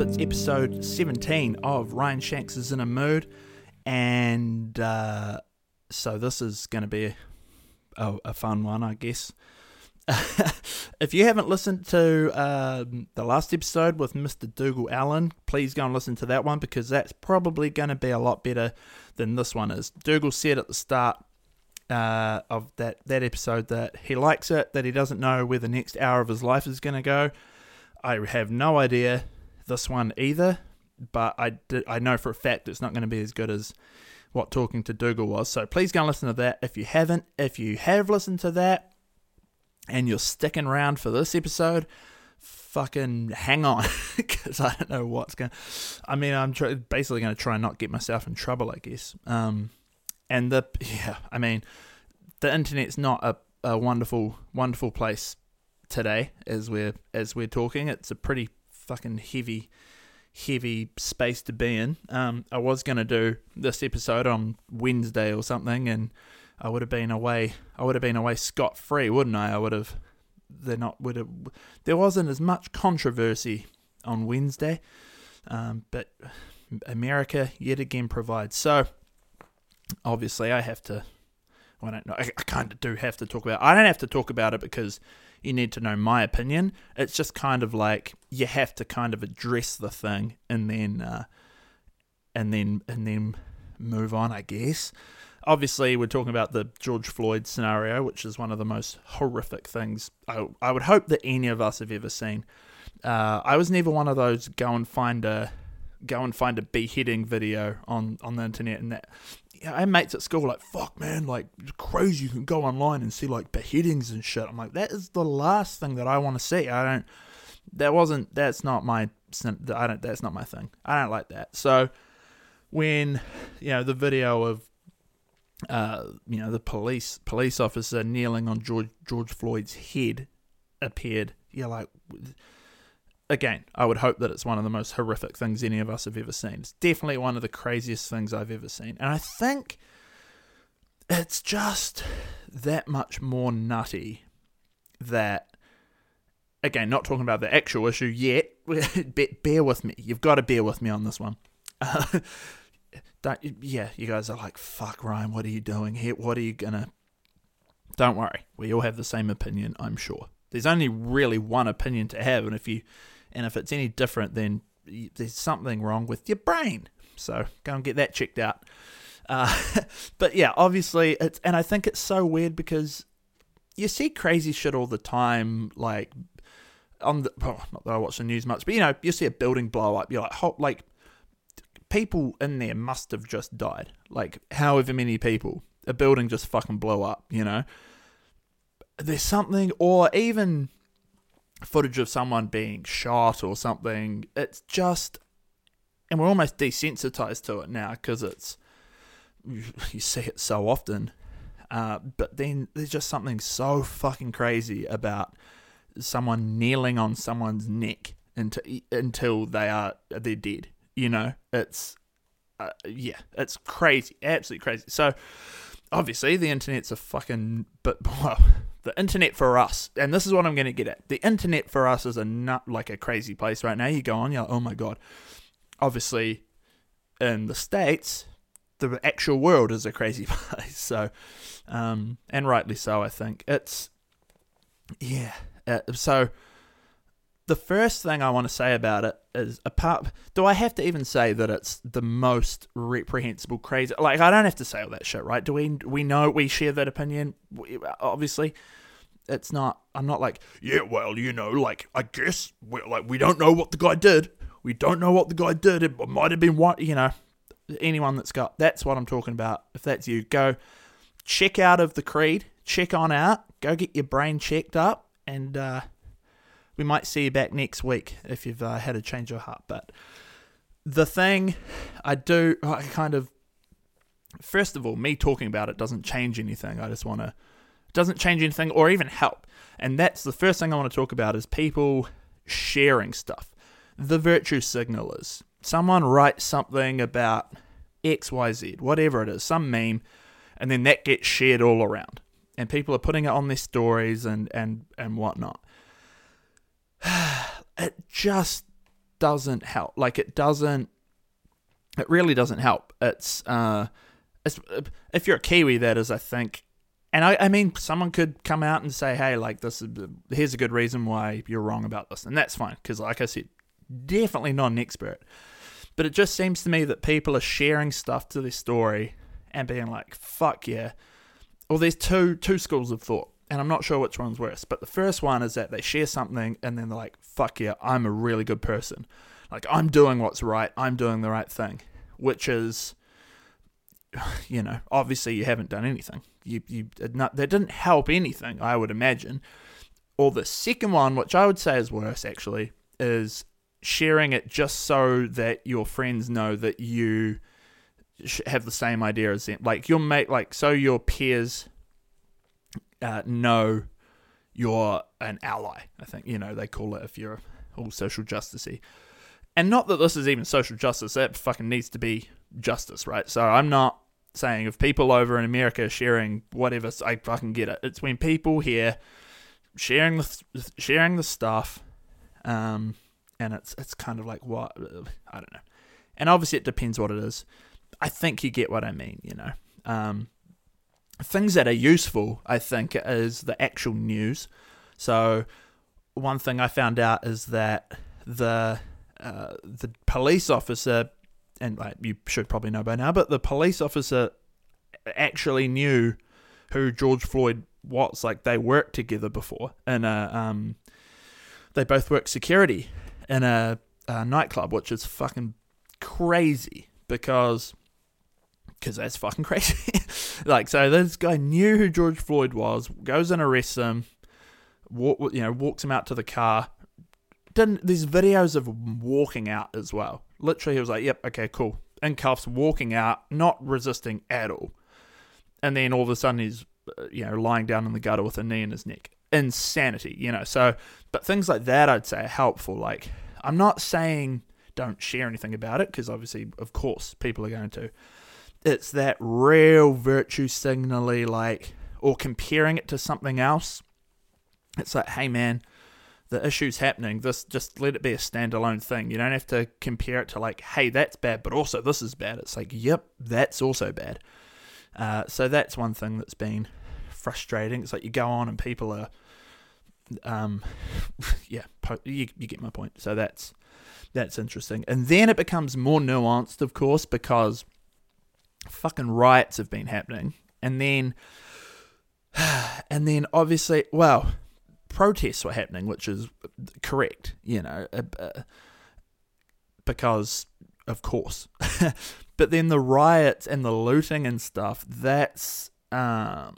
It's episode 17 of Ryan Shanks is in a mood, and uh, so this is going to be a, a, fun one, I guess. if you haven't listened to um, the last episode with Mr. Dougal Allen, please go and listen to that one because that's probably going to be a lot better than this one is. Dougal said at the start uh, of that, that episode that he likes it, that he doesn't know where the next hour of his life is going to go. I have no idea this one either, but I, did, I know for a fact it's not going to be as good as what Talking to Dougal was. So please go and listen to that if you haven't. If you have listened to that and you're sticking around for this episode, fucking hang on because I don't know what's going. I mean, I'm tr- basically going to try and not get myself in trouble, I guess. Um, and the, yeah, I mean, the internet's not a, a wonderful, wonderful place today as we're as we're talking. It's a pretty fucking heavy, heavy space to be in. Um, I was gonna do this episode on Wednesday or something, and I would have been away. I would have been away scot free, wouldn't I? I would have. They're not. Would have. There wasn't as much controversy on Wednesday, um, but America yet again provides. So obviously, I have to. Well, I don't know. I, I kind of do have to talk about. It. I don't have to talk about it because you need to know my opinion. It's just kind of like you have to kind of address the thing and then uh, and then and then move on, I guess. Obviously, we're talking about the George Floyd scenario, which is one of the most horrific things I, I would hope that any of us have ever seen. Uh, I was never one of those go and find a go and find a beheading video on on the internet and that know, I mates at school like, fuck, man, like, it's crazy. You can go online and see like beheadings and shit. I'm like, that is the last thing that I want to see. I don't. That wasn't. That's not my. I don't. That's not my thing. I don't like that. So when you know the video of uh you know the police police officer kneeling on George George Floyd's head appeared, you're like again, I would hope that it's one of the most horrific things any of us have ever seen. It's definitely one of the craziest things I've ever seen. And I think it's just that much more nutty that, again, not talking about the actual issue yet, bear with me. You've got to bear with me on this one. Uh, yeah, you guys are like, fuck, Ryan, what are you doing here? What are you going to. Don't worry, we all have the same opinion, I'm sure. There's only really one opinion to have, and if you and if it's any different, then there's something wrong with your brain. So go and get that checked out. Uh, but yeah, obviously, it's and I think it's so weird because you see crazy shit all the time, like on the oh, not that I watch the news much, but you know, you see a building blow up, you're like, oh, like people in there must have just died, like however many people, a building just fucking blow up, you know. There's something, or even footage of someone being shot or something. It's just, and we're almost desensitized to it now because it's you see it so often. Uh, but then there's just something so fucking crazy about someone kneeling on someone's neck until until they are they're dead. You know, it's uh, yeah, it's crazy, absolutely crazy. So obviously the internet's a fucking but well the internet for us, and this is what I'm going to get at. The internet for us is a nut like a crazy place right now. You go on, you're like, oh my god. Obviously, in the states, the actual world is a crazy place. So, um, and rightly so, I think it's yeah. Uh, so, the first thing I want to say about it is apart. Do I have to even say that it's the most reprehensible, crazy? Like I don't have to say all that shit, right? Do we? We know we share that opinion. Obviously, it's not. I'm not like, yeah, well, you know, like I guess we like we don't know what the guy did. We don't know what the guy did. It might have been what you know. Anyone that's got that's what I'm talking about. If that's you, go check out of the creed. Check on out. Go get your brain checked up, and uh, we might see you back next week if you've uh, had a change of heart. But the thing I do, I kind of, first of all, me talking about it doesn't change anything. I just want to doesn't change anything or even help. And that's the first thing I want to talk about is people sharing stuff. The virtue signalers. Someone writes something about XYZ, whatever it is, some meme, and then that gets shared all around. And people are putting it on their stories and, and, and whatnot. It just doesn't help. Like it doesn't. It really doesn't help. It's uh, it's if you're a Kiwi, that is, I think. And I, I mean, someone could come out and say, "Hey, like this is here's a good reason why you're wrong about this," and that's fine because, like I said, definitely not an expert. But it just seems to me that people are sharing stuff to their story and being like, "Fuck yeah." Well, there's two two schools of thought and I'm not sure which one's worse. But the first one is that they share something and then they're like, fuck yeah, I'm a really good person. Like, I'm doing what's right, I'm doing the right thing, which is, you know, obviously you haven't done anything. You, you not, that didn't help anything, I would imagine. Or the second one, which I would say is worse actually, is sharing it just so that your friends know that you have the same idea as them. Like, your mate, like, so your peers uh, know you're an ally. I think you know they call it if you're all social justicey. And not that this is even social justice. That fucking needs to be justice, right? So I'm not saying of people over in America sharing whatever, I fucking get it. It's when people here sharing the sharing the stuff, um, and it's it's kind of like what I don't know. And obviously it depends what it is. I think you get what I mean, you know. Um, things that are useful, I think, is the actual news. So, one thing I found out is that the uh, the police officer, and like, you should probably know by now, but the police officer actually knew who George Floyd was. Like they worked together before and um, they both worked security in a, a nightclub, which is fucking crazy because because that's fucking crazy. like, so this guy knew who George Floyd was, goes and arrests him, walk, you know, walks him out to the car. Didn't there's videos of walking out as well. Literally, he was like, "Yep, okay, cool." In cuffs, walking out, not resisting at all. And then all of a sudden, he's uh, you know lying down in the gutter with a knee in his neck. Insanity, you know. So, but things like that, I'd say, are helpful. Like, I'm not saying don't share anything about it because obviously, of course, people are going to it's that real virtue signally like or comparing it to something else it's like hey man the issue's happening this just let it be a standalone thing. You don't have to compare it to like hey that's bad but also this is bad. It's like yep that's also bad. Uh, so that's one thing that's been frustrating. It's like you go on and people are um yeah you, you get my point. So that's that's interesting. And then it becomes more nuanced of course because fucking riots have been happening, and then and then obviously, well, protests were happening, which is correct, you know, uh, uh, because of course. but then the riots and the looting and stuff, that's um,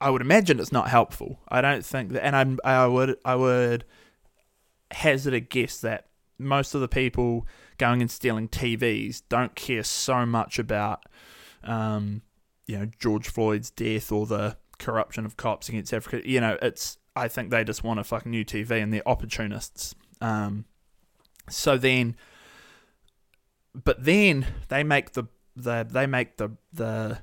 I would imagine it's not helpful. I don't think that, and I'm, I would I would hazard a guess that most of the people going and stealing TVs don't care so much about, um, you know, George Floyd's death or the corruption of cops against Africa. You know, it's I think they just want a fucking new TV and they're opportunists. Um, so then, but then they make the the they make the the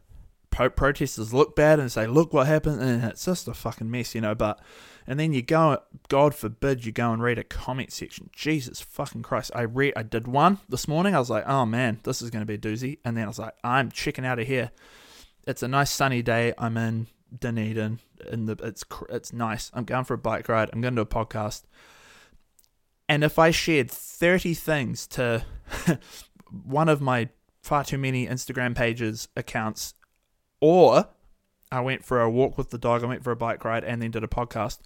protesters look bad and say, look what happened, and it's just a fucking mess, you know. But and then you go, God forbid, you go and read a comment section. Jesus fucking Christ! I read, I did one this morning. I was like, oh man, this is going to be a doozy. And then I was like, I'm checking out of here. It's a nice sunny day. I'm in Dunedin, and the it's it's nice. I'm going for a bike ride. I'm going to do a podcast. And if I shared 30 things to one of my far too many Instagram pages accounts, or I went for a walk with the dog, I went for a bike ride, and then did a podcast.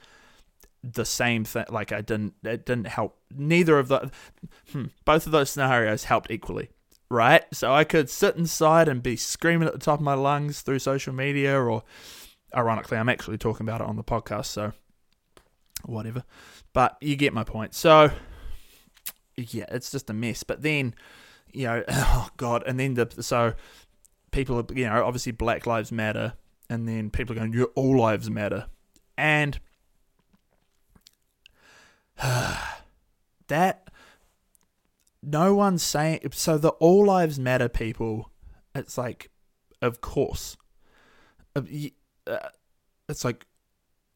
The same thing, like I didn't, it didn't help. Neither of the, hmm, both of those scenarios helped equally, right? So I could sit inside and be screaming at the top of my lungs through social media, or ironically, I'm actually talking about it on the podcast, so whatever. But you get my point. So yeah, it's just a mess. But then, you know, oh god, and then the so people, are, you know, obviously Black Lives Matter and then people are going, "Your all lives matter," and that no one's saying. So the all lives matter people, it's like, of course, uh, it's like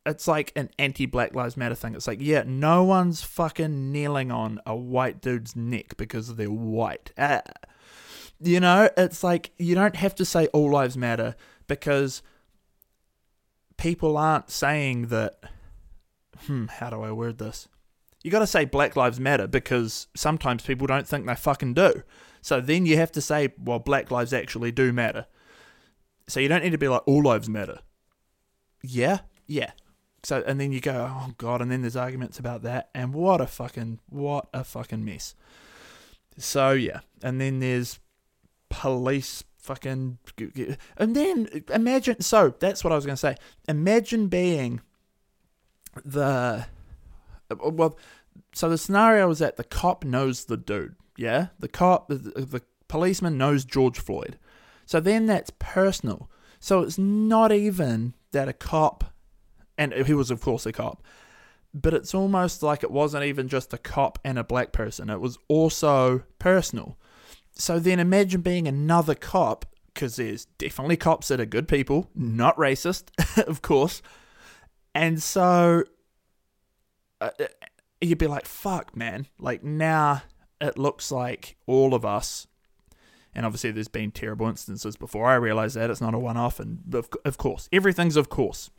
it's like an anti Black Lives Matter thing. It's like, yeah, no one's fucking kneeling on a white dude's neck because they're white. Uh, you know, it's like you don't have to say all lives matter because people aren't saying that. Hmm, how do I word this? You got to say Black Lives Matter because sometimes people don't think they fucking do. So then you have to say, well, Black lives actually do matter. So you don't need to be like all lives matter. Yeah, yeah. So and then you go, oh god, and then there's arguments about that, and what a fucking what a fucking mess. So yeah, and then there's police fucking, and then imagine. So that's what I was gonna say. Imagine being the well. So the scenario is that the cop knows the dude. Yeah, the cop, the, the policeman knows George Floyd. So then that's personal. So it's not even that a cop, and he was, of course, a cop, but it's almost like it wasn't even just a cop and a black person. It was also personal. So then imagine being another cop, because there's definitely cops that are good people, not racist, of course. And so uh, uh, you'd be like, fuck, man. Like now it looks like all of us and obviously there's been terrible instances before. I realize that it's not a one-off, and of, of course, everything's of course.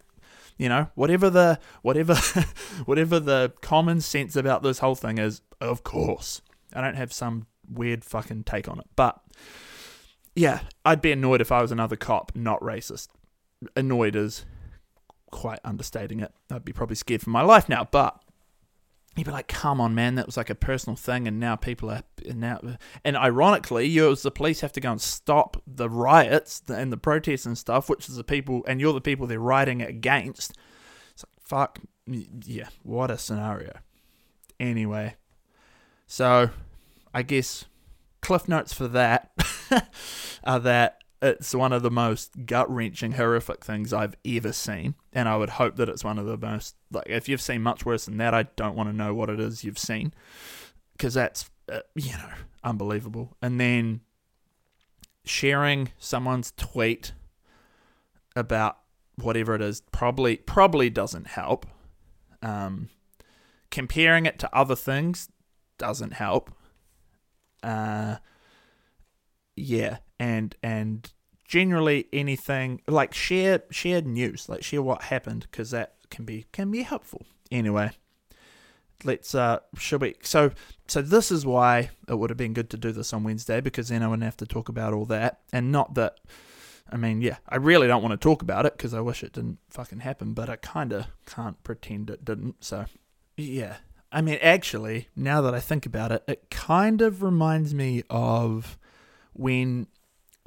You know, whatever the whatever whatever the common sense about this whole thing is, of course. I don't have some weird fucking take on it, but yeah, I'd be annoyed if I was another cop, not racist. Annoyed is quite understating it. I'd be probably scared for my life now, but you'd be like, "Come on, man, that was like a personal thing," and now people are and now. And ironically, you as the police have to go and stop the riots and the protests and stuff, which is the people, and you're the people they're rioting against. It's like, fuck, yeah, what a scenario. Anyway, so I guess cliff notes for that are that it's one of the most gut wrenching, horrific things I've ever seen. And I would hope that it's one of the most, like, if you've seen much worse than that, I don't want to know what it is you've seen. Because that's, uh, you know, unbelievable. And then sharing someone's tweet about whatever it is probably probably doesn't help. Um, comparing it to other things doesn't help. Uh, yeah, and and generally anything like share share news, like share what happened, because that can be can be helpful. Anyway, let's uh should we so so this is why it would have been good to do this on Wednesday because then I wouldn't have to talk about all that and not that I mean yeah I really don't want to talk about it because I wish it didn't fucking happen but I kind of can't pretend it didn't so yeah I mean actually now that I think about it it kind of reminds me of when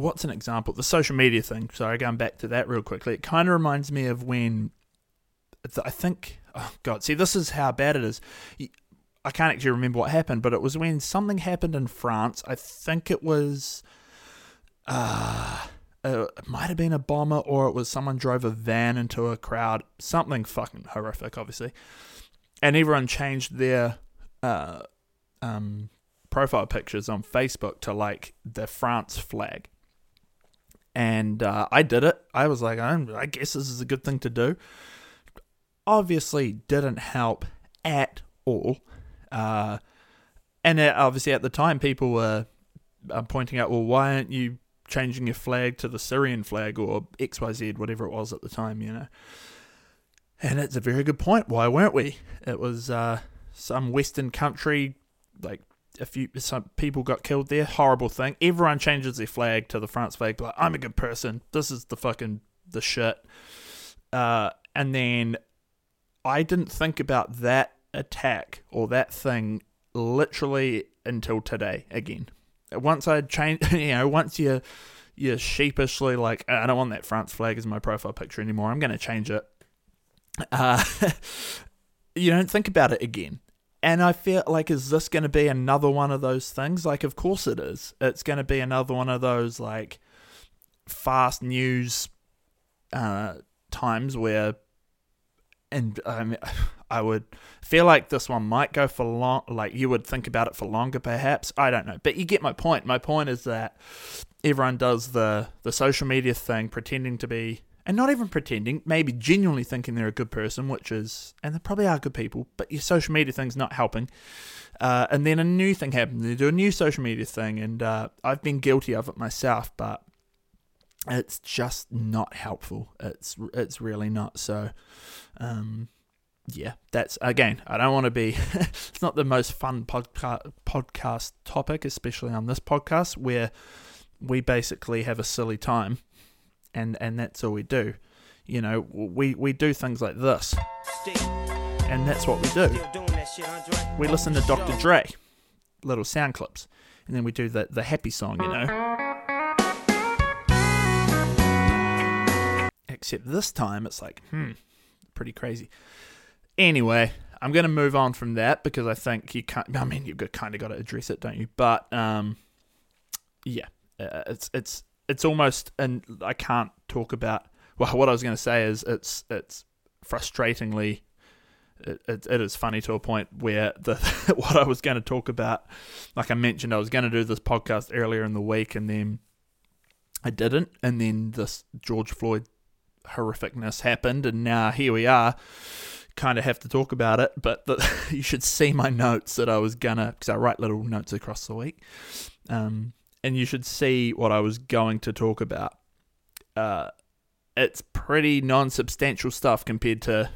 what's an example? The social media thing. Sorry, going back to that real quickly. It kind of reminds me of when I think. Oh God, see, this is how bad it is. I can't actually remember what happened, but it was when something happened in France. I think it was. Uh, it might have been a bomber or it was someone drove a van into a crowd. Something fucking horrific, obviously. And everyone changed their uh, um, profile pictures on Facebook to like the France flag and uh, I did it. I was like, I guess this is a good thing to do. Obviously, didn't help at all. Uh, and obviously, at the time, people were uh, pointing out, well, why aren't you changing your flag to the Syrian flag or XYZ, whatever it was at the time, you know? And it's a very good point. Why weren't we? It was uh, some Western country, like a few some people got killed there. Horrible thing. Everyone changes their flag to the France flag. Like I'm a good person. This is the fucking the shit. Uh, and then I didn't think about that attack or that thing literally until today again. Once I changed, you know, once you you're sheepishly like, I don't want that France flag as my profile picture anymore. I'm going to change it. Uh, you don't think about it again. And I feel like, is this going to be another one of those things? Like, of course it is. It's going to be another one of those, like, fast news uh, times where, and I, mean, I would feel like this one might go for long, like, you would think about it for longer, perhaps. I don't know. But you get my point. My point is that everyone does the, the social media thing, pretending to be and not even pretending, maybe genuinely thinking they're a good person, which is, and they probably are good people, but your social media thing's not helping. Uh, and then a new thing happened. They do a new social media thing, and uh, I've been guilty of it myself, but it's just not helpful. It's it's really not. So, um, yeah, that's again. I don't want to be. it's not the most fun podca- podcast topic, especially on this podcast where we basically have a silly time, and and that's all we do. You know, we we do things like this, and that's what we do. We listen to Dr. Dre, little sound clips, and then we do the the happy song. You know. Except this time, it's like, hmm, pretty crazy. Anyway, I'm going to move on from that because I think you can't. I mean, you've got, kind of got to address it, don't you? But um, yeah, uh, it's it's it's almost, and I can't talk about. Well, what I was going to say is it's it's frustratingly. It, it, it is funny to a point where the what I was going to talk about, like I mentioned, I was going to do this podcast earlier in the week, and then I didn't, and then this George Floyd horrificness happened, and now here we are kind of have to talk about it, but the, you should see my notes that I was gonna, because I write little notes across the week, um, and you should see what I was going to talk about. Uh, it's pretty non-substantial stuff compared to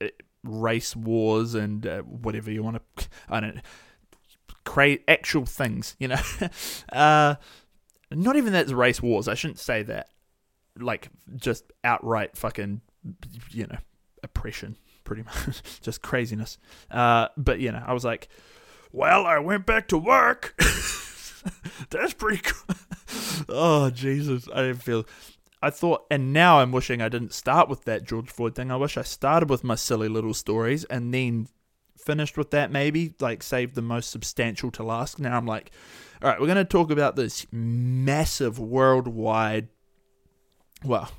uh, race wars and uh, whatever you want to. I don't create actual things, you know. uh, not even that race wars. I shouldn't say that. Like just outright fucking, you know, oppression, pretty much, just craziness. Uh, but you know, I was like, well, I went back to work. That's pretty cool. oh Jesus, I didn't feel. I thought, and now I'm wishing I didn't start with that George Floyd thing. I wish I started with my silly little stories and then finished with that. Maybe like saved the most substantial to last. Now I'm like, all right, we're going to talk about this massive worldwide. Well,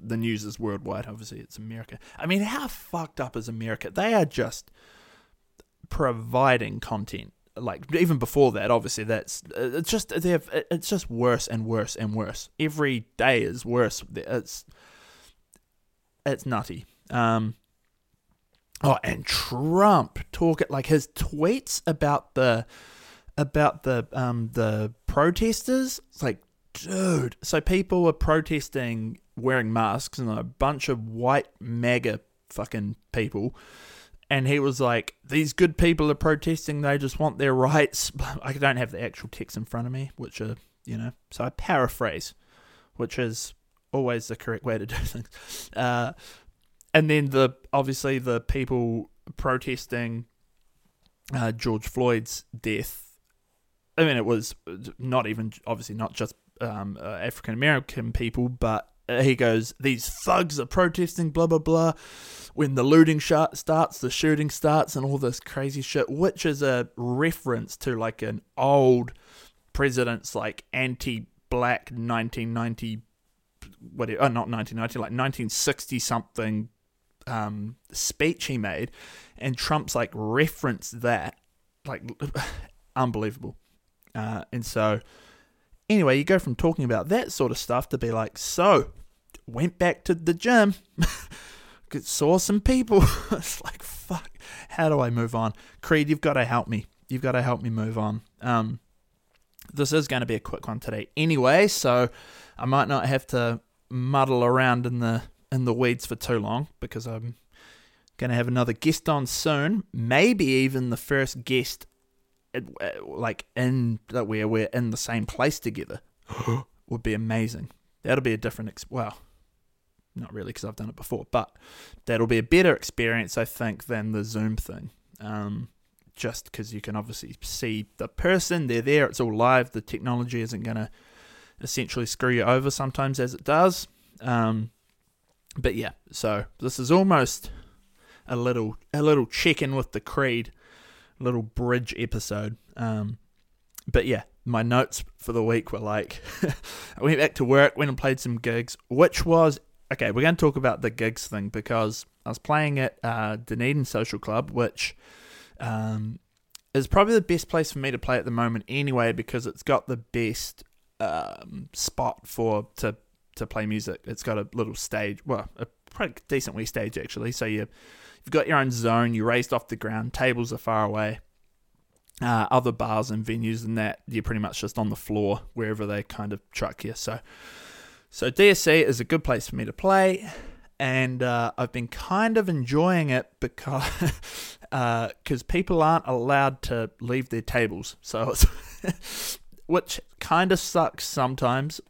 the news is worldwide. Obviously, it's America. I mean, how fucked up is America? They are just providing content. Like even before that, obviously, that's it's just they have it's just worse and worse and worse. Every day is worse. It's it's nutty. Um. Oh, and Trump talk it like his tweets about the about the um the protesters. It's like, dude. So people were protesting wearing masks and a bunch of white MAGA fucking people. And he was like, These good people are protesting, they just want their rights. I don't have the actual text in front of me, which are, you know, so I paraphrase, which is always the correct way to do things. Uh, and then the obviously the people protesting uh, George Floyd's death. I mean, it was not even obviously not just um, uh, African American people, but he goes, These thugs are protesting, blah, blah, blah. When the looting sh- starts, the shooting starts, and all this crazy shit, which is a reference to like an old president's like anti black 1990, whatever, oh, not 1990, like 1960 something um, speech he made. And Trump's like referenced that. Like, unbelievable. Uh, and so Anyway, you go from talking about that sort of stuff to be like, so, went back to the gym, saw some people. it's like, fuck, how do I move on? Creed, you've got to help me. You've got to help me move on. Um, this is going to be a quick one today anyway, so I might not have to muddle around in the in the weeds for too long because I'm going to have another guest on soon. Maybe even the first guest like in that we're we're in the same place together would be amazing. That'll be a different ex- well, not really because I've done it before, but that'll be a better experience I think than the Zoom thing. Um, just because you can obviously see the person, they're there, it's all live. The technology isn't gonna essentially screw you over sometimes as it does. Um, but yeah, so this is almost a little a little check in with the creed little bridge episode. Um, but yeah, my notes for the week were like, I went back to work, went and played some gigs, which was okay. We're going to talk about the gigs thing because I was playing at uh, Dunedin Social Club, which um, is probably the best place for me to play at the moment anyway because it's got the best um, spot for to to play music. It's got a little stage, well, a pretty decent wee stage actually. So you you've got your own zone. You're raised off the ground. Tables are far away. Uh, other bars and venues and that you're pretty much just on the floor wherever they kind of truck you. So so DSC is a good place for me to play and uh, I've been kind of enjoying it because because uh, people aren't allowed to leave their tables, so which kind of sucks sometimes.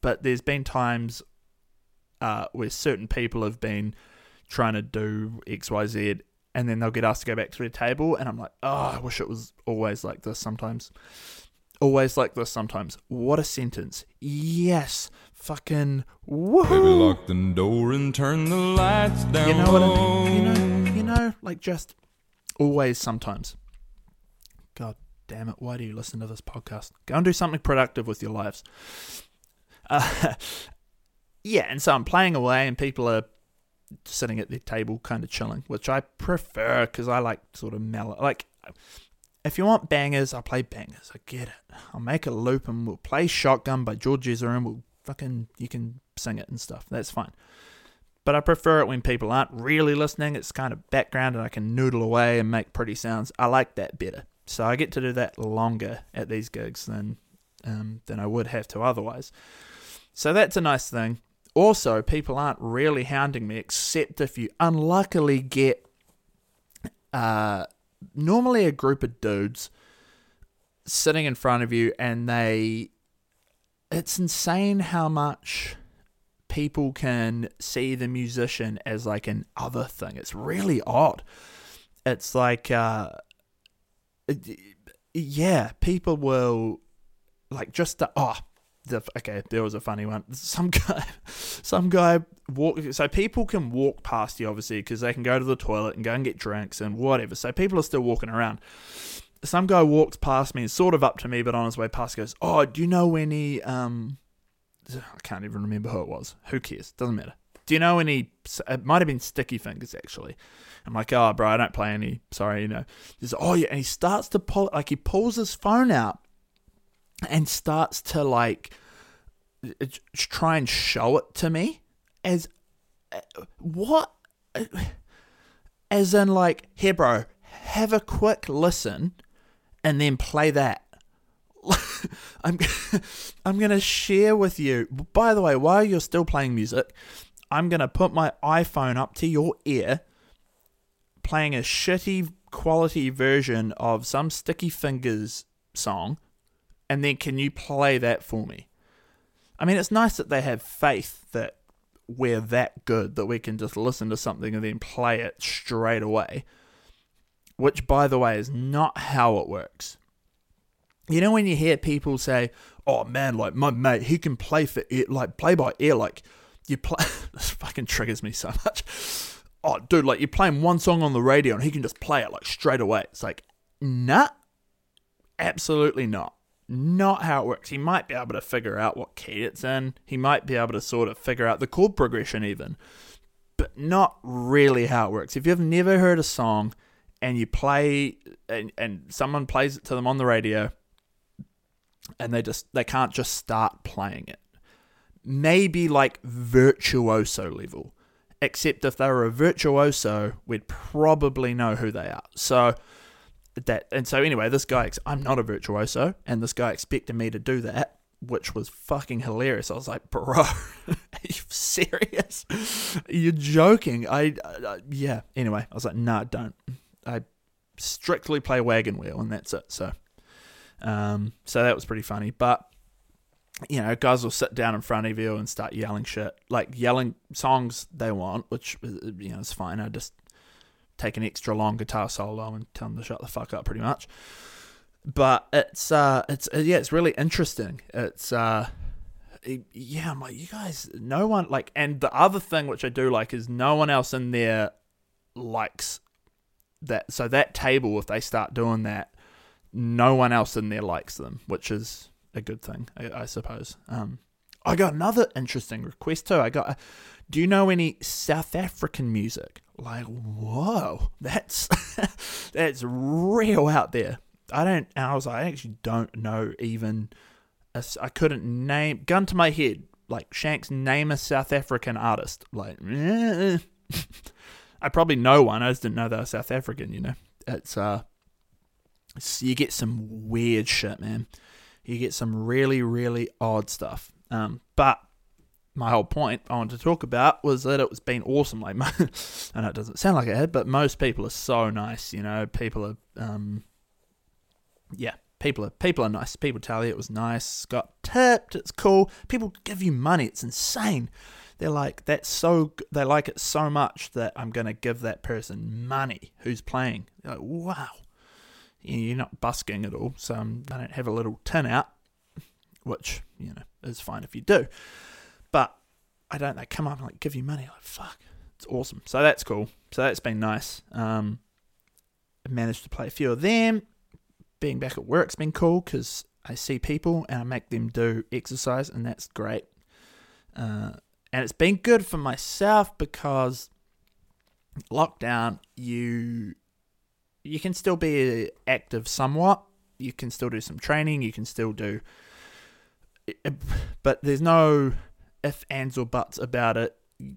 But there's been times uh, where certain people have been trying to do X Y Z, and then they'll get asked to go back to their table, and I'm like, oh, I wish it was always like this sometimes. Always like this sometimes. What a sentence. Yes. Fucking woohoo. Baby, lock the door and turn the lights down. You know what I mean? You know, you know, like just always sometimes. God damn it. Why do you listen to this podcast? Go and do something productive with your lives. Uh, yeah, and so I'm playing away and people are sitting at their table kind of chilling, which I prefer because I like sort of mellow. Like, if you want bangers, I'll play bangers. I get it. I'll make a loop and we'll play Shotgun by George Ezra and we'll fucking, you can sing it and stuff. That's fine. But I prefer it when people aren't really listening. It's kind of background and I can noodle away and make pretty sounds. I like that better. So I get to do that longer at these gigs than um, than I would have to otherwise. So that's a nice thing. Also, people aren't really hounding me except if you unluckily get uh, normally a group of dudes sitting in front of you and they it's insane how much people can see the musician as like an other thing. It's really odd. It's like uh yeah people will like just the, oh the, okay there was a funny one. Some guy some guy walk so people can walk past you obviously because they can go to the toilet and go and get drinks and whatever. So people are still walking around. Some guy walks past me sort of up to me but on his way past goes oh do you know any um i can't even remember who it was. Who cares? Doesn't matter. Do you know any it might have been sticky fingers actually. I'm like oh bro i don't play any sorry you know. He's oh yeah and he starts to pull like he pulls his phone out and starts to like uh, try and show it to me as uh, what uh, as in like here bro have a quick listen and then play that. I'm i'm going to share with you by the way while you're still playing music i'm going to put my iphone up to your ear playing a shitty quality version of some sticky fingers song and then can you play that for me i mean it's nice that they have faith that we're that good that we can just listen to something and then play it straight away. Which, by the way, is not how it works. You know, when you hear people say, oh man, like my mate, he can play for ear, like play by ear, like you play, this fucking triggers me so much. Oh, dude, like you're playing one song on the radio and he can just play it like straight away. It's like, nah, absolutely not not how it works. He might be able to figure out what key it's in. He might be able to sort of figure out the chord progression even. But not really how it works. If you've never heard a song and you play and, and someone plays it to them on the radio and they just they can't just start playing it. Maybe like virtuoso level. Except if they were a virtuoso, we'd probably know who they are. So that and so anyway, this guy I'm not a virtuoso, and this guy expected me to do that, which was fucking hilarious. I was like, bro, are you serious? You're joking? I, uh, yeah. Anyway, I was like, nah, don't. I strictly play wagon wheel, and that's it. So, um, so that was pretty funny, but. You know, guys will sit down in front of you and start yelling shit, like yelling songs they want, which uh, you know is fine. I just take an extra long guitar solo and tell them to shut the fuck up, pretty much. But it's uh, it's uh, yeah, it's really interesting. It's uh, yeah, I'm like, you guys, no one like, and the other thing which I do like is no one else in there likes that. So that table, if they start doing that, no one else in there likes them, which is a good thing, I, I suppose. Um, I got another interesting request too. I got, do you know any South African music? like whoa that's that's real out there i don't i was like, i actually don't know even I couldn't name gun to my head like Shanks, name a South African artist. Like. I probably know one. I just didn't know they were South African. You know, it's uh, it's, you get some weird shit, man. You get some really, really odd stuff. Um, but my whole point I wanted to talk about was that it was been awesome. Like, I know it doesn't sound like it, had, but most people are so nice. You know, people are, um, yeah, people are people are nice. People tell you it was nice. Got tipped. It's cool. People give you money. It's insane. They're like that's so. They like it so much that I'm gonna give that person money who's playing. They're like, wow. You're not busking at all, so um, I don't have a little tin out, which you know is fine if you do. But I don't. They come up and like give you money. Like fuck, it's awesome. So that's cool. So that's been nice. Um, I managed to play a few of them being back at work's been cool because I see people and I make them do exercise, and that's great. Uh, and it's been good for myself because lockdown, you you can still be active somewhat. You can still do some training. You can still do, but there's no if ands or buts about it.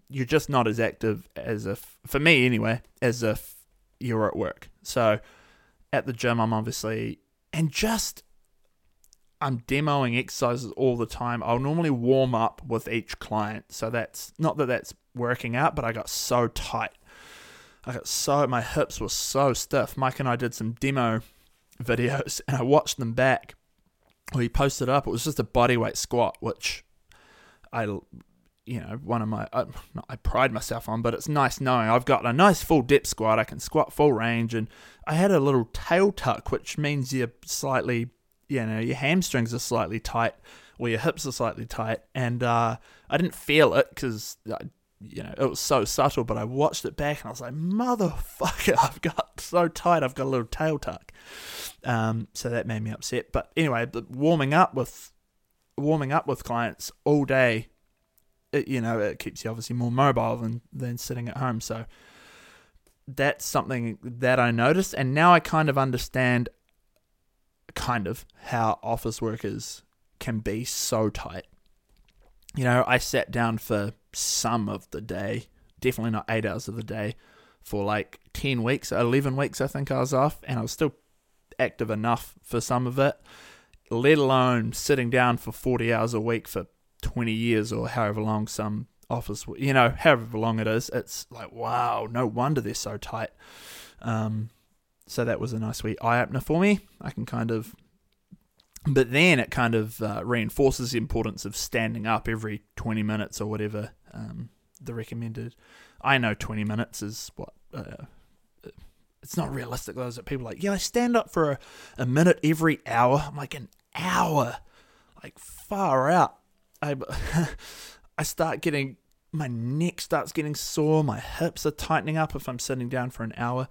You're just not as active as if, for me anyway, as if you're at work. So at the gym, I'm obviously, and just, I'm demoing exercises all the time. I'll normally warm up with each client. So that's not that that's working out, but I got so tight. I got so, my hips were so stiff. Mike and I did some demo videos and I watched them back. We posted up. It was just a bodyweight squat, which I you know, one of my, uh, I pride myself on, but it's nice knowing I've got a nice full depth squat. I can squat full range, and I had a little tail tuck, which means you're slightly, you know, your hamstrings are slightly tight, or your hips are slightly tight, and uh, I didn't feel it because, you know, it was so subtle. But I watched it back, and I was like, motherfucker, I've got so tight, I've got a little tail tuck. Um, so that made me upset. But anyway, warming up with warming up with clients all day it, you know, it keeps you obviously more mobile than than sitting at home. So that's something that I noticed, and now I kind of understand, kind of how office workers can be so tight. You know, I sat down for some of the day, definitely not eight hours of the day, for like 10 weeks, 11 weeks, I think I was off, and I was still active enough for some of it, let alone sitting down for 40 hours a week for 20 years or however long some office, you know, however long it is, it's like, wow, no wonder they're so tight. Um, so that was a nice wee eye opener for me. I can kind of, but then it kind of uh, reinforces the importance of standing up every 20 minutes or whatever um, the recommended. I know 20 minutes is what. Uh, it's not realistic though. Is that people like, yeah, I stand up for a, a minute every hour. I'm like, an hour? Like, far out. I, I start getting my neck starts getting sore, my hips are tightening up if I'm sitting down for an hour.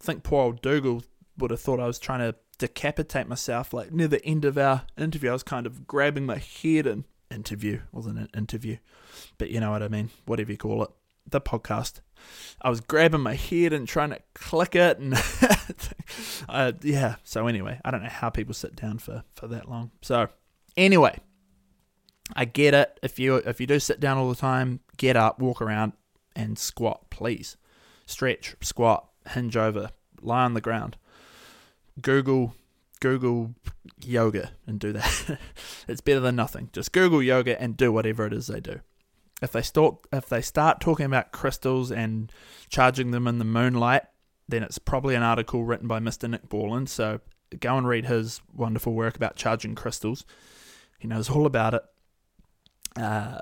I think poor old Dougal would have thought I was trying to decapitate myself. Like near the end of our interview, I was kind of grabbing my head and interview wasn't an interview, but you know what I mean. Whatever you call it, the podcast. I was grabbing my head and trying to click it, and uh, yeah. So anyway, I don't know how people sit down for for that long. So anyway, I get it. If you if you do sit down all the time, get up, walk around, and squat, please. Stretch, squat, hinge over, lie on the ground. Google Google yoga and do that. it's better than nothing. Just Google yoga and do whatever it is they do. If they start if they start talking about crystals and charging them in the moonlight, then it's probably an article written by Mr. Nick Borland. So go and read his wonderful work about charging crystals. He knows all about it uh,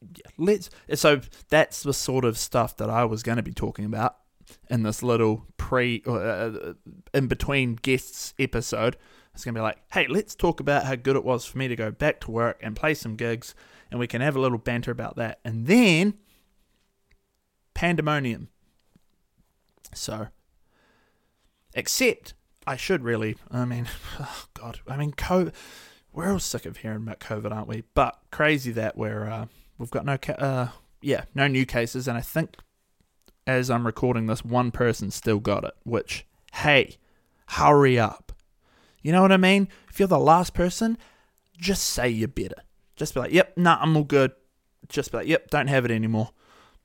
yeah, let's. So that's the sort of stuff that I was going to be talking about in this little pre, uh, uh, in between guests episode. It's going to be like, hey, let's talk about how good it was for me to go back to work and play some gigs, and we can have a little banter about that. And then, pandemonium. So, except I should really, I mean, oh God, I mean, we're all sick of hearing about COVID, aren't we? But crazy that we're uh, we've got no ca- uh, yeah no new cases, and I think as I'm recording this, one person still got it. Which hey, hurry up! You know what I mean? If you're the last person, just say you're better. Just be like, yep, nah, I'm all good. Just be like, yep, don't have it anymore.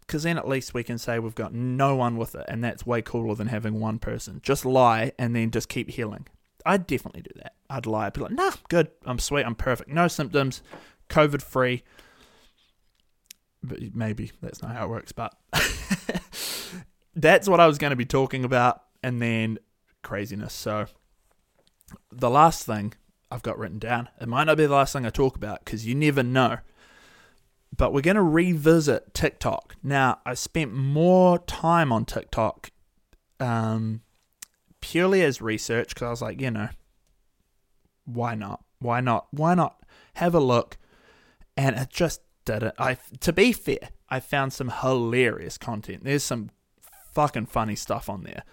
Because then at least we can say we've got no one with it, and that's way cooler than having one person. Just lie and then just keep healing. I'd definitely do that. I'd lie. I'd be like, nah, good. I'm sweet. I'm perfect. No symptoms. COVID free. But maybe that's not how it works, but that's what I was going to be talking about. And then craziness. So the last thing I've got written down, it might not be the last thing I talk about because you never know. But we're going to revisit TikTok. Now, I spent more time on TikTok um, purely as research because I was like, you know, why not? Why not? Why not have a look? And it just did it. I, to be fair, I found some hilarious content. There's some fucking funny stuff on there,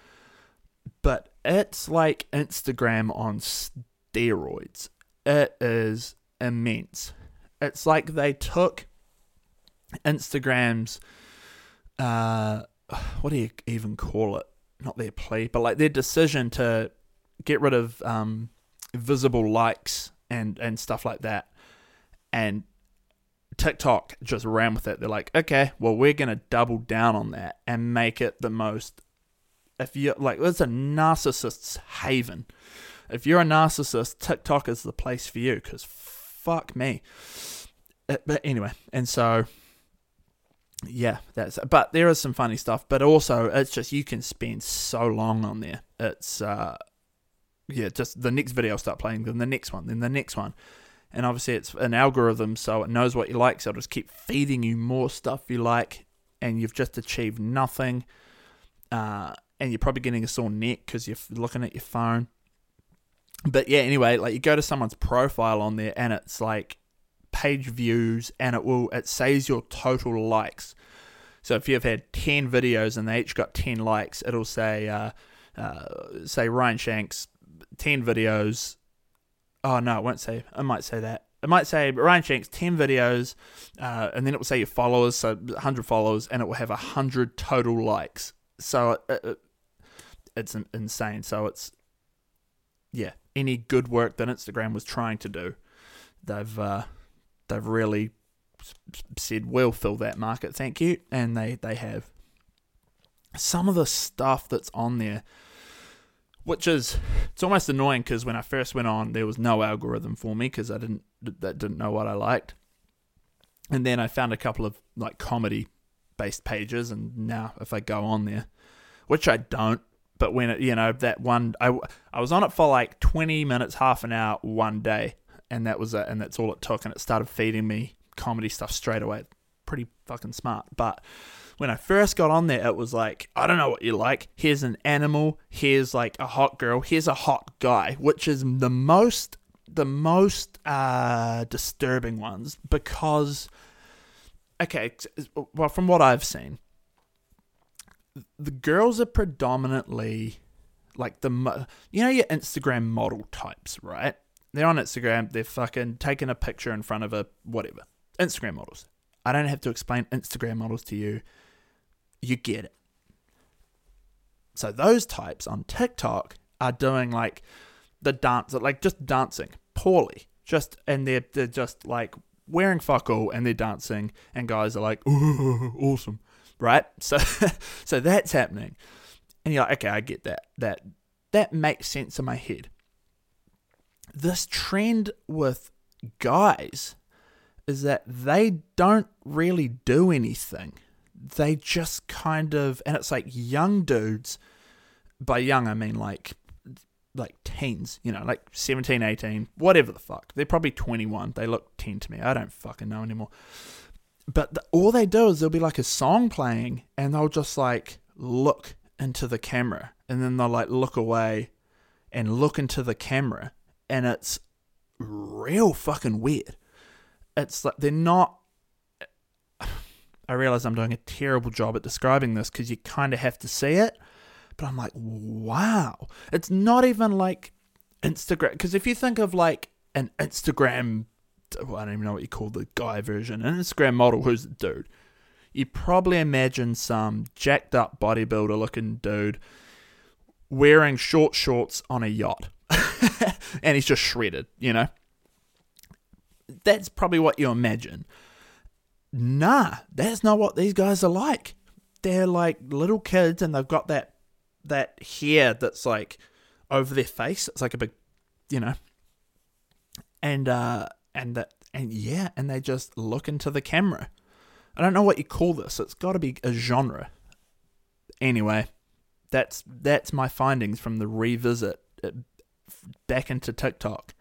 but it's like Instagram on steroids. It is immense. It's like they took Instagram's, uh, what do you even call it? Not their plea, but like their decision to get rid of um, visible likes and and stuff like that, and TikTok just ran with it. They're like, okay, well, we're gonna double down on that and make it the most. If you're like, it's a narcissist's haven. If you're a narcissist, TikTok is the place for you. Because fuck me. But anyway, and so yeah, that's. But there is some funny stuff. But also, it's just you can spend so long on there. It's uh, yeah, just the next video will start playing, then the next one, then the next one. And obviously, it's an algorithm, so it knows what you like, so it'll just keep feeding you more stuff you like, and you've just achieved nothing. Uh, and you're probably getting a sore neck because you're looking at your phone. But yeah, anyway, like you go to someone's profile on there, and it's like page views, and it will it says your total likes. So if you've had ten videos and they each got ten likes, it'll say uh, uh, say Ryan Shanks ten videos. Oh no, it won't say. I might say that. It might say Ryan Shanks ten videos, uh, and then it will say your followers, so hundred followers, and it will have hundred total likes. So it, it, it's insane. So it's yeah, any good work that Instagram was trying to do, they've uh, they've really said we'll fill that market, thank you, and they they have. Some of the stuff that's on there, which is it's almost annoying because when I first went on, there was no algorithm for me because I didn't that didn't know what I liked, and then I found a couple of like comedy based pages, and now if I go on there, which I don't, but when it you know that one I I was on it for like twenty minutes, half an hour one day, and that was it, and that's all it took, and it started feeding me comedy stuff straight away. Pretty fucking smart. But when I first got on there, it was like, I don't know what you like. Here's an animal. Here's like a hot girl. Here's a hot guy, which is the most the most uh, disturbing ones because, okay, well, from what I've seen, the girls are predominantly like the you know your Instagram model types, right? They're on Instagram. They're fucking taking a picture in front of a whatever Instagram models. I don't have to explain Instagram models to you. You get it. So those types on TikTok are doing like the dance, like just dancing poorly. Just and they're they're just like wearing fuck all and they're dancing and guys are like, oh, awesome, right? So so that's happening, and you're like, okay, I get that. That that makes sense in my head. This trend with guys is that they don't really do anything. They just kind of, and it's like young dudes. By young, I mean like like teens, you know, like 17, 18, whatever the fuck. They're probably 21. They look 10 to me. I don't fucking know anymore. But the, all they do is there'll be like a song playing and they'll just like look into the camera and then they'll like look away and look into the camera and it's real fucking weird it's like they're not. I realize I'm doing a terrible job at describing this because you kind of have to see it, but I'm like, wow, it's not even like Instagram. Because if you think of like an Instagram, well, I don't even know what you call the guy version, an Instagram model who's a dude, you probably imagine some jacked up bodybuilder looking dude wearing short shorts on a yacht, and he's just shredded, you know That's probably what you imagine. Nah, that's not what these guys are like. They're like little kids and they've got that that hair that's like over their face. It's like a big, you know. And uh and that and yeah, and they just look into the camera. I don't know what you call this. It's got to be a genre. Anyway, that's that's my findings from the revisit uh, back into TikTok.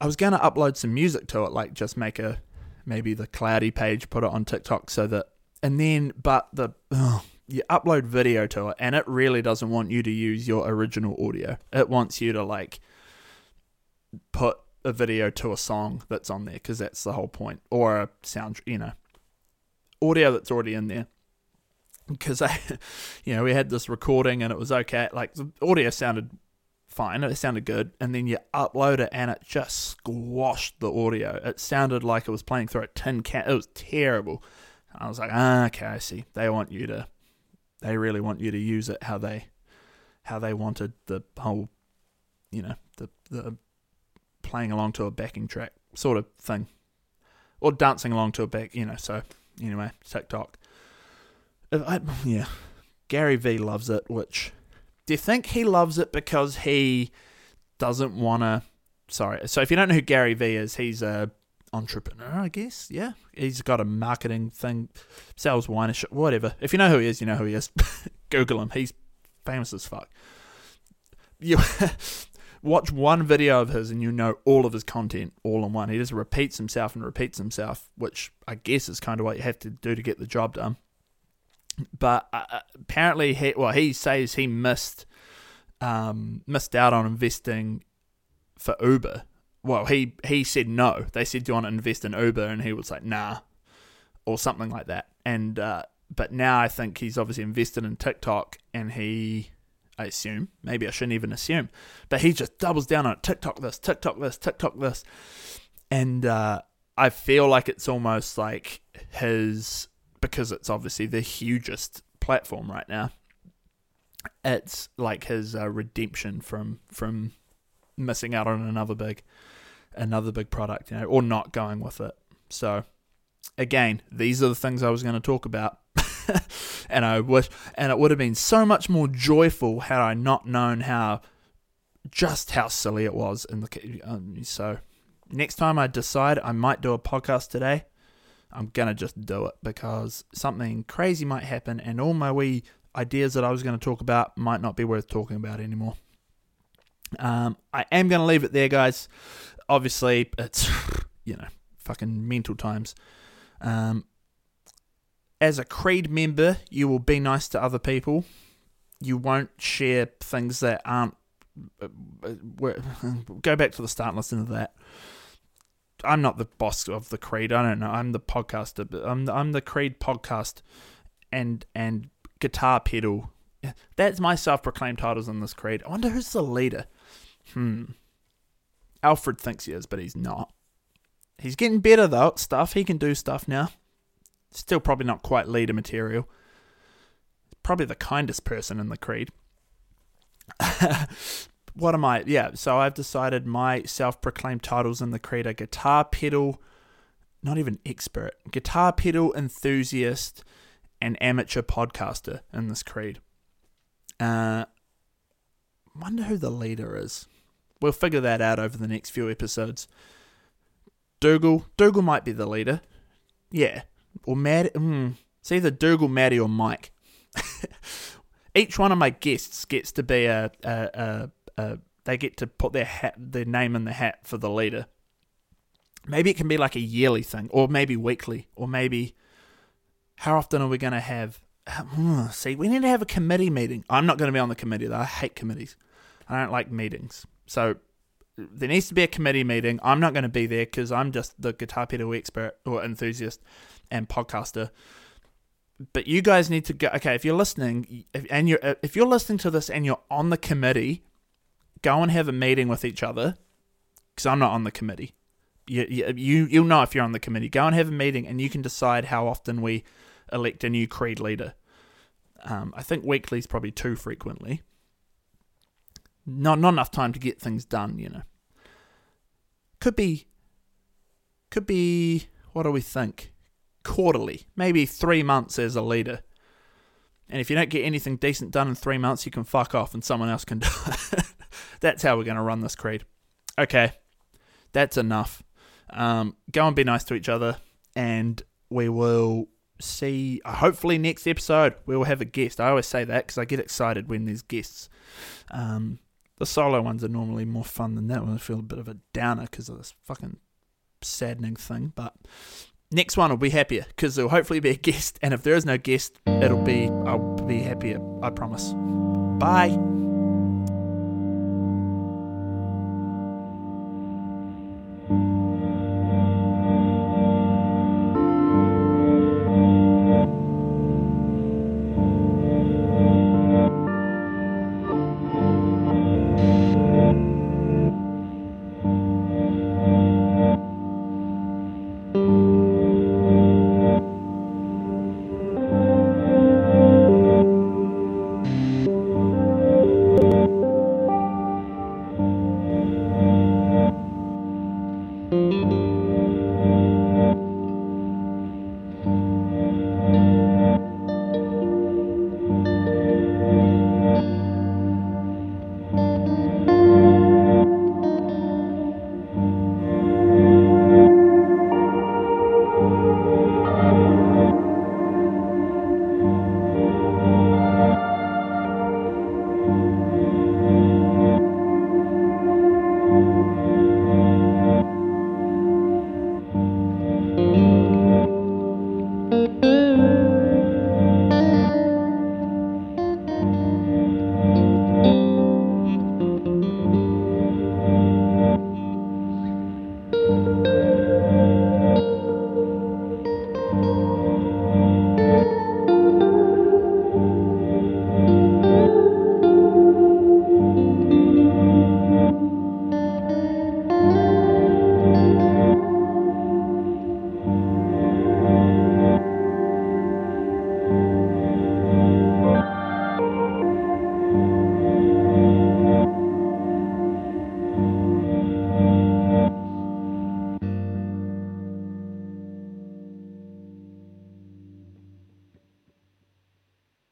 I was to upload some music to it, like just make a maybe the cloudy page, put it on TikTok so that, and then, but the, you upload video to it and it really doesn't want you to use your original audio. It wants you to like put a video to a song that's on there because that's the whole point, or a sound, you know, audio that's already in there. Because I, you know, we had this recording and it was okay. Like the audio sounded fine, it sounded good, and then you upload it and it just squashed the audio. It sounded like it was playing through a tin can. It was terrible. I was like, ah, okay, I see. They want you to, they really want you to use it how they, how they wanted the whole, you know, the the playing along to a backing track sort of thing, or dancing along to a back, you know. So anyway, TikTok. I, yeah, Gary Vee loves it, which do you think he loves it because he doesn't want to? Sorry. So if you don't know who Gary Vee is, he's a entrepreneur, I guess. Yeah, he's got a marketing thing, sells wine and whatever. If you know who he is, you know who he is. Google him. He's famous as fuck. You watch one video of his and you know all of his content all in one. He just repeats himself and repeats himself, which I guess is kind of what you have to do to get the job done but uh, uh, apparently he well he says he missed um, missed out on investing for Uber. Well, he he said no. They said, "Do you want to invest in Uber?" And he was like, "Nah," or something like that. And uh, but now I think he's obviously invested in TikTok, and he, I assume, maybe I shouldn't even assume, but he just doubles down on it. TikTok this, TikTok this, TikTok this, and uh, I feel like it's almost like his because it's obviously the hugest platform right now. It's like his uh, redemption from from missing out on another big another big product, you know, or not going with it. So again, these are the things I was going to talk about. and I wish and it would have been so much more joyful had I not known how just how silly it was in the um, so next time I decide I might do a podcast today, I'm gonna just do it because something crazy might happen, and all my wee ideas that I was going to talk about might not be worth talking about anymore. Um, I am going to leave it there, guys. Obviously, it's you know fucking mental times. Um, as a Creed member, you will be nice to other people. You won't share things that aren't. Uh, uh, go back to the start and listen to that. I'm not the boss of the Creed. I don't know. I'm the podcaster. But I'm the, I'm the Creed podcast and and guitar pedal. That's my self-proclaimed titles in this Creed. I wonder who's the leader. Hmm. Alfred thinks he is, but he's not. He's getting better though stuff. He can do stuff now. Still probably not quite leader material. Probably the kindest person in the Creed. what am I? Yeah, so I've decided my self proclaimed titles in the Creed are guitar pedal, not even expert, guitar pedal enthusiast, and amateur podcaster in this Creed. Uh, wonder who the leader is. We'll figure that out over the next few episodes. Dougal, Dougal might be the leader. Yeah. Or Matt. Mm, it's either Dougal, Maddie, or Mike. Each one of my guests gets to be a, a, a uh, they get to put their hat, their name in the hat for the leader. Maybe it can be like a yearly thing, or maybe weekly, or maybe how often are we going to have? Uh, see, we need to have a committee meeting. I'm not going to be on the committee though. I hate committees. I don't like meetings. So there needs to be a committee meeting. I'm not going to be there because I'm just the guitar pedal expert or enthusiast and podcaster. But you guys need to go. Okay, if you're listening, and you're if you're listening to this and you're on the committee, go and have a meeting with each other because I'm not on the committee. You, you, you'll know if you're on the committee. Go and have a meeting and you can decide how often we elect a new Creed leader. Um, I think weekly is probably too frequently. Not, not enough time to get things done, you know. Could be Could be, what do we think? Quarterly, maybe three months as a leader. And if you don't get anything decent done in three months, you can fuck off and someone else can do it. That's how we're going to run this creed. Okay, that's enough. Um, go and be nice to each other, and we will see. Hopefully, next episode we will have a guest. I always say that because I get excited when there's guests. Um, the solo ones are normally more fun than that one. I feel a bit of a downer because of this fucking saddening thing. But next one will be happier because there'll hopefully be a guest, and if there is no guest, it'll be I'll be happier. I promise. Bye.